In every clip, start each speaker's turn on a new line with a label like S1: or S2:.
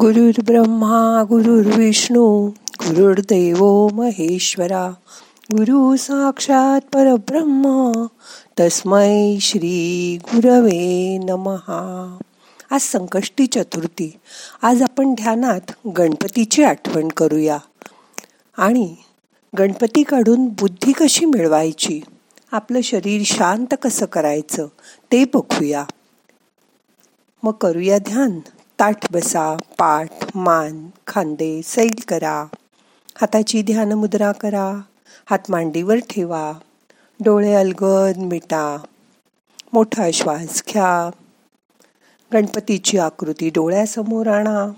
S1: गुरुर् ब्रह्मा गुरुर्विष्णू गुरुर्देव महेश्वरा गुरु साक्षात परब्रह्म तस्मै श्री गुरवे नमहा. आज संकष्टी चतुर्थी. आज आपण ध्यानात गणपतीची आठवण करूया. आणि गणपती काढून बुद्धी कशी मिळवायची? आपलं शरीर शांत कसं करायचं? ते बघूया. मग करूया ध्यान. ताठ बसा पाठ मान खांदे सैल करा. हाताची ध्यान मुद्रा करा. हात मांडीवर ठेवा. डोळे अलगद मिटा. मोठा श्वास घ्या. गणपतीची आकृती डोळ्यासमोर आणा.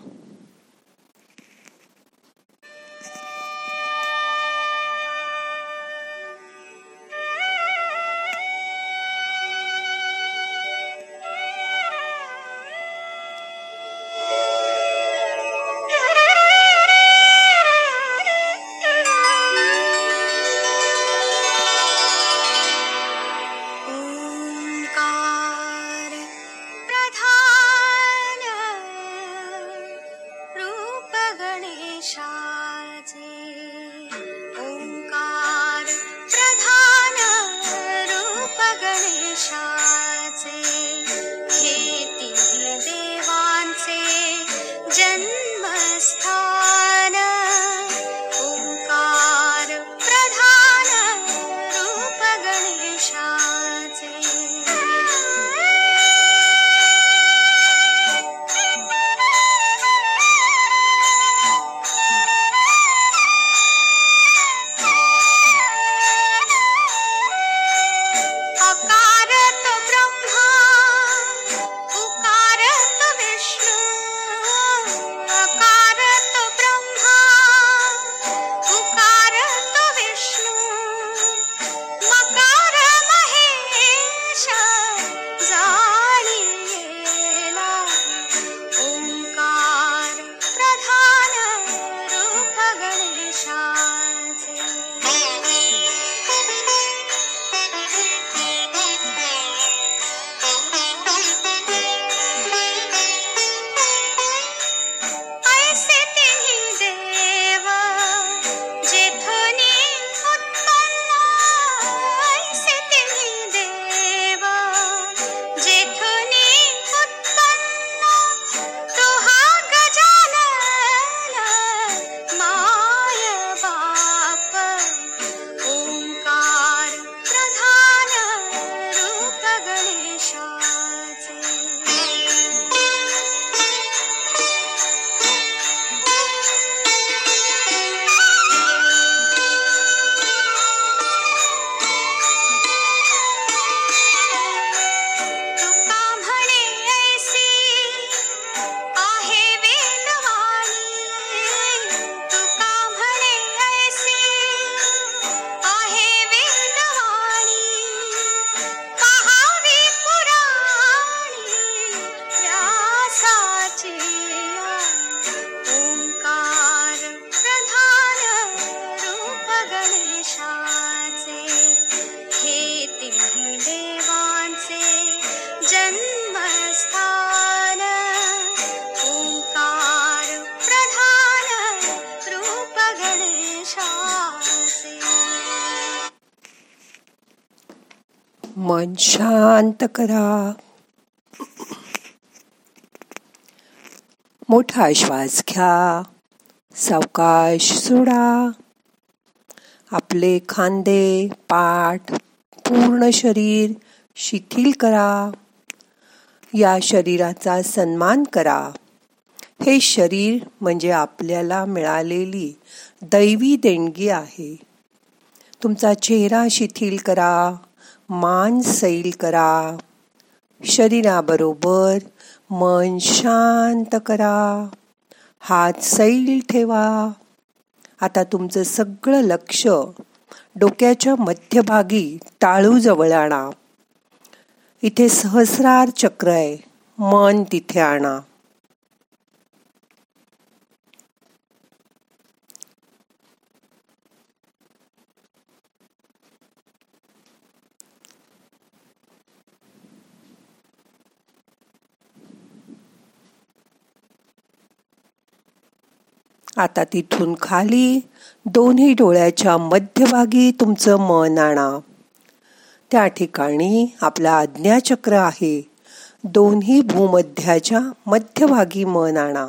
S1: मन शांत करा. मोठा श्वास घ्या. सावकाश सोडा. आपले खांदे पाठ पूर्ण शरीर शिथिल करा. या शरीराचा सन्मान करा. हे शरीर म्हणजे आपल्याला मिळालेली दैवी देणगी आहे. तुमचा चेहरा शिथिल करा मान सैल करा. शरीराबरोबर मन शांत करा. हात सैल ठेवा. आता तुमचं सगळं लक्ष डोक्याच्या मध्यभागी टाळूजवळ आणा. इथे सहस्रार चक्र आहे. मन तिथे आणा.
S2: आता तिथून खाली दोन्ही डोळ्याच्या मध्यभागी तुमचं मन आणा. त्या ठिकाणी आपला आज्ञाचक्र आहे. दोन्ही भूमध्याच्या मध्यभागी मन आणा.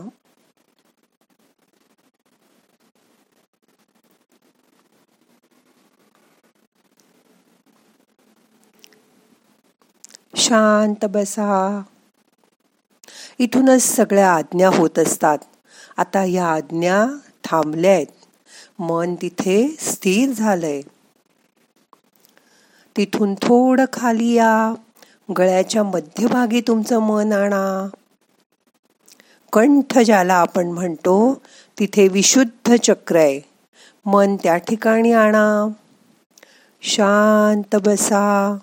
S2: शांत बसा. इथूनच सगळ्या आज्ञा होत असतात. आता या आज्ञा थांबल्या आहेत मन तिथे स्थिर झालंय. तिथून थोडं खाली या. गळ्याच्या मध्यभागी तुमचं मन आणा. कंठ ज्याला आपण म्हणतो तिथे विशुद्ध चक्र आहे. मन त्या ठिकाणी आणा. शांत बसा.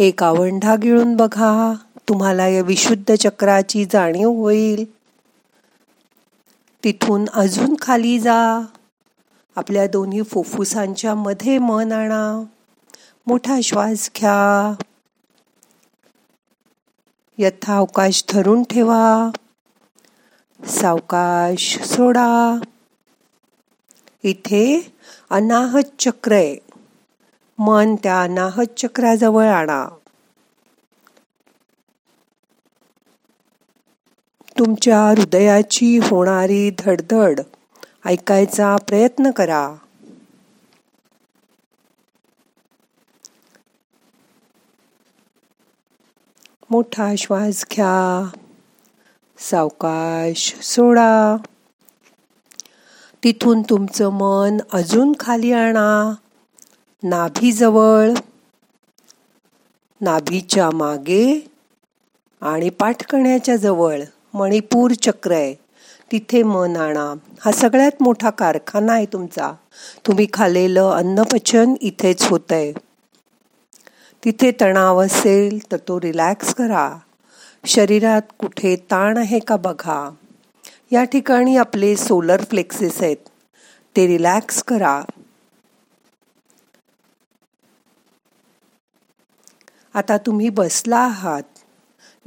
S2: एक आवंढा गिळून बघा. तुम्हाला या विशुद्ध चक्राची जाणीव होईल. तिथून अजून खाली जा. आपल्या दोन्ही फुफ्फुसांच्या मध्ये मन आणा. मोठा श्वास घ्या. यथावकाश धरून ठेवा. सावकाश सोडा. इथे अनाहत चक्र आहे. मन त्या अनाहत चक्राजवळ आणा. तुमच्या हृदयाची होणारी धडधड ऐकायचा प्रयत्न करा. मोठा श्वास घ्या. सावकाश सोडा. तिथून तुमचं मन अजून खाली आणा. नाभीजवळ नाभीच्या मागे आणि पाठकण्याच्या जवळ मणिपूर चक्र आहे. तिथे मन आणा. हा सगळ्यात मोठा कारखाना आहे तुमचा. तुम्ही खाल्लेलं अन्नपचन इथेच होत आहे तिथे तणाव असेल तर तो रिलॅक्स करा. शरीरात कुठे ताण आहे का बघा. या ठिकाणी आपले सोलर फ्लेक्सेस आहेत. ते रिलॅक्स करा. आता तुम्ही बसला आहात.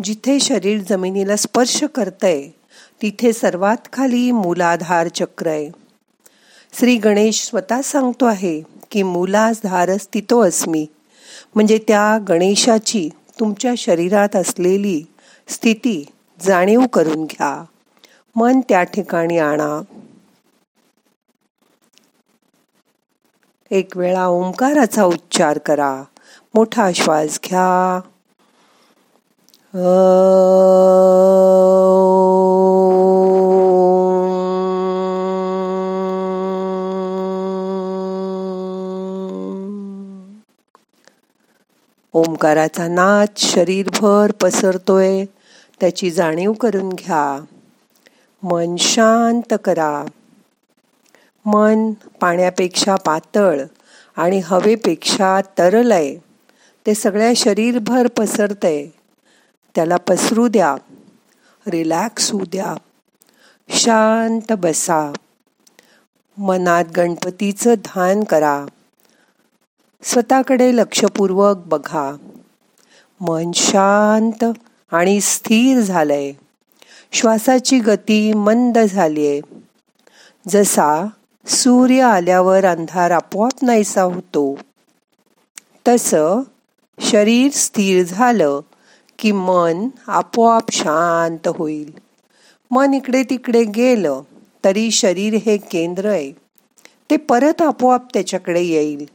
S2: जिथे शरीर जमिनीला स्पर्श करतंय तिथे सर्वात खाली मूलाधार चक्र आहे. श्री गणेश स्वतः सांगतो आहे की मूलाधार स्थितो अस्मी म्हणजे त्या गणेशाची तुमच्या शरीरात असलेली स्थिती जाणीव करून घ्या. मन त्या ठिकाणी आणा. एक वेळा ओंकाराचा उच्चार करा. मोठा श्वास घ्या. ओंकाराचा नाच शरीरभर पसरतोय. त्याची जाणीव करून घ्या. मन शांत करा. मन पाण्यापेक्षा पातळ आणि हवेपेक्षा तरल आहे ते सगळ्या शरीरभर पसरतंय त्याला पसरू द्या. रिलॅक्स होऊ द्या. शांत बसा. मनात गणपतीचं ध्यान करा. स्वतःकडे लक्षपूर्वक बघा. मन शांत आणि स्थिर झालंय. श्वासाची गती मंद झालीय. जसा सूर्य आल्यावर अंधार आपोआप नाहीसा होतो तसं शरीर स्थिर झालं की मन आपोआप शांत होईल. मन इकडे तिकडे गेलं तरी शरीर हे केंद्र आहे. ते परत आपोआप त्याच्याकडे येईल.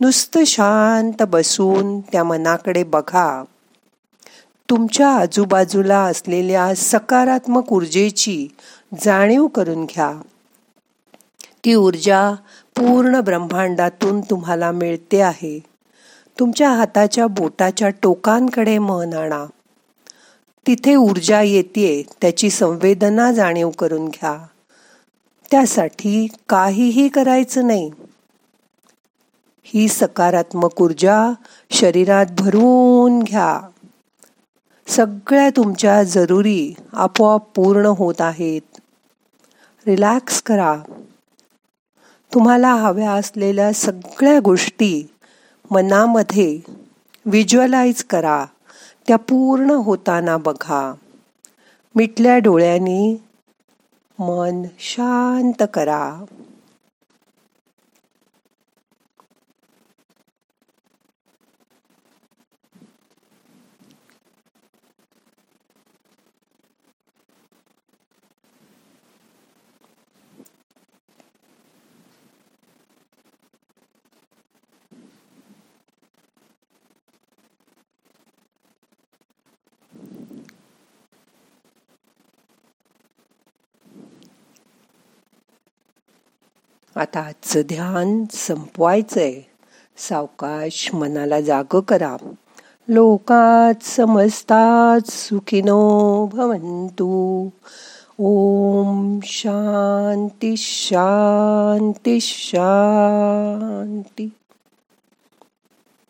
S2: नुसतं शांत बसून त्या मनाकडे बघा. तुमच्या आजूबाजूला असलेल्या सकारात्मक ऊर्जेची जाणीव करून घ्या. ती ऊर्जा पूर्ण ब्रह्मांडातून तुम्हाला मिळते आहे. तुमच्या हाताच्या बोटाच्या टोकांकडे मन आणा. तिथे ऊर्जा येते त्याची संवेदना जाणीव करून घ्या. त्यासाठी काहीही करायचं नाही. ही सकारात्मक ऊर्जा शरीरात भरून घ्या. सगळ्या तुमच्या जरुरी आपोआप पूर्ण होत आहेत. रिलॅक्स करा. तुम्हाला हव्या असलेल्या सगळ्या गोष्टी मनामध्ये व्हिज्युअलाइज करा. त्या पूर्ण होताना बघा. मिटल्या डोळ्यांनी मन शांत करा. आता आजचं ध्यान संपवायचंय. सावकाश मनाला जाग करा. लोकात समजतात सुखिनो भवंतु. ओम शांती शांती शांती.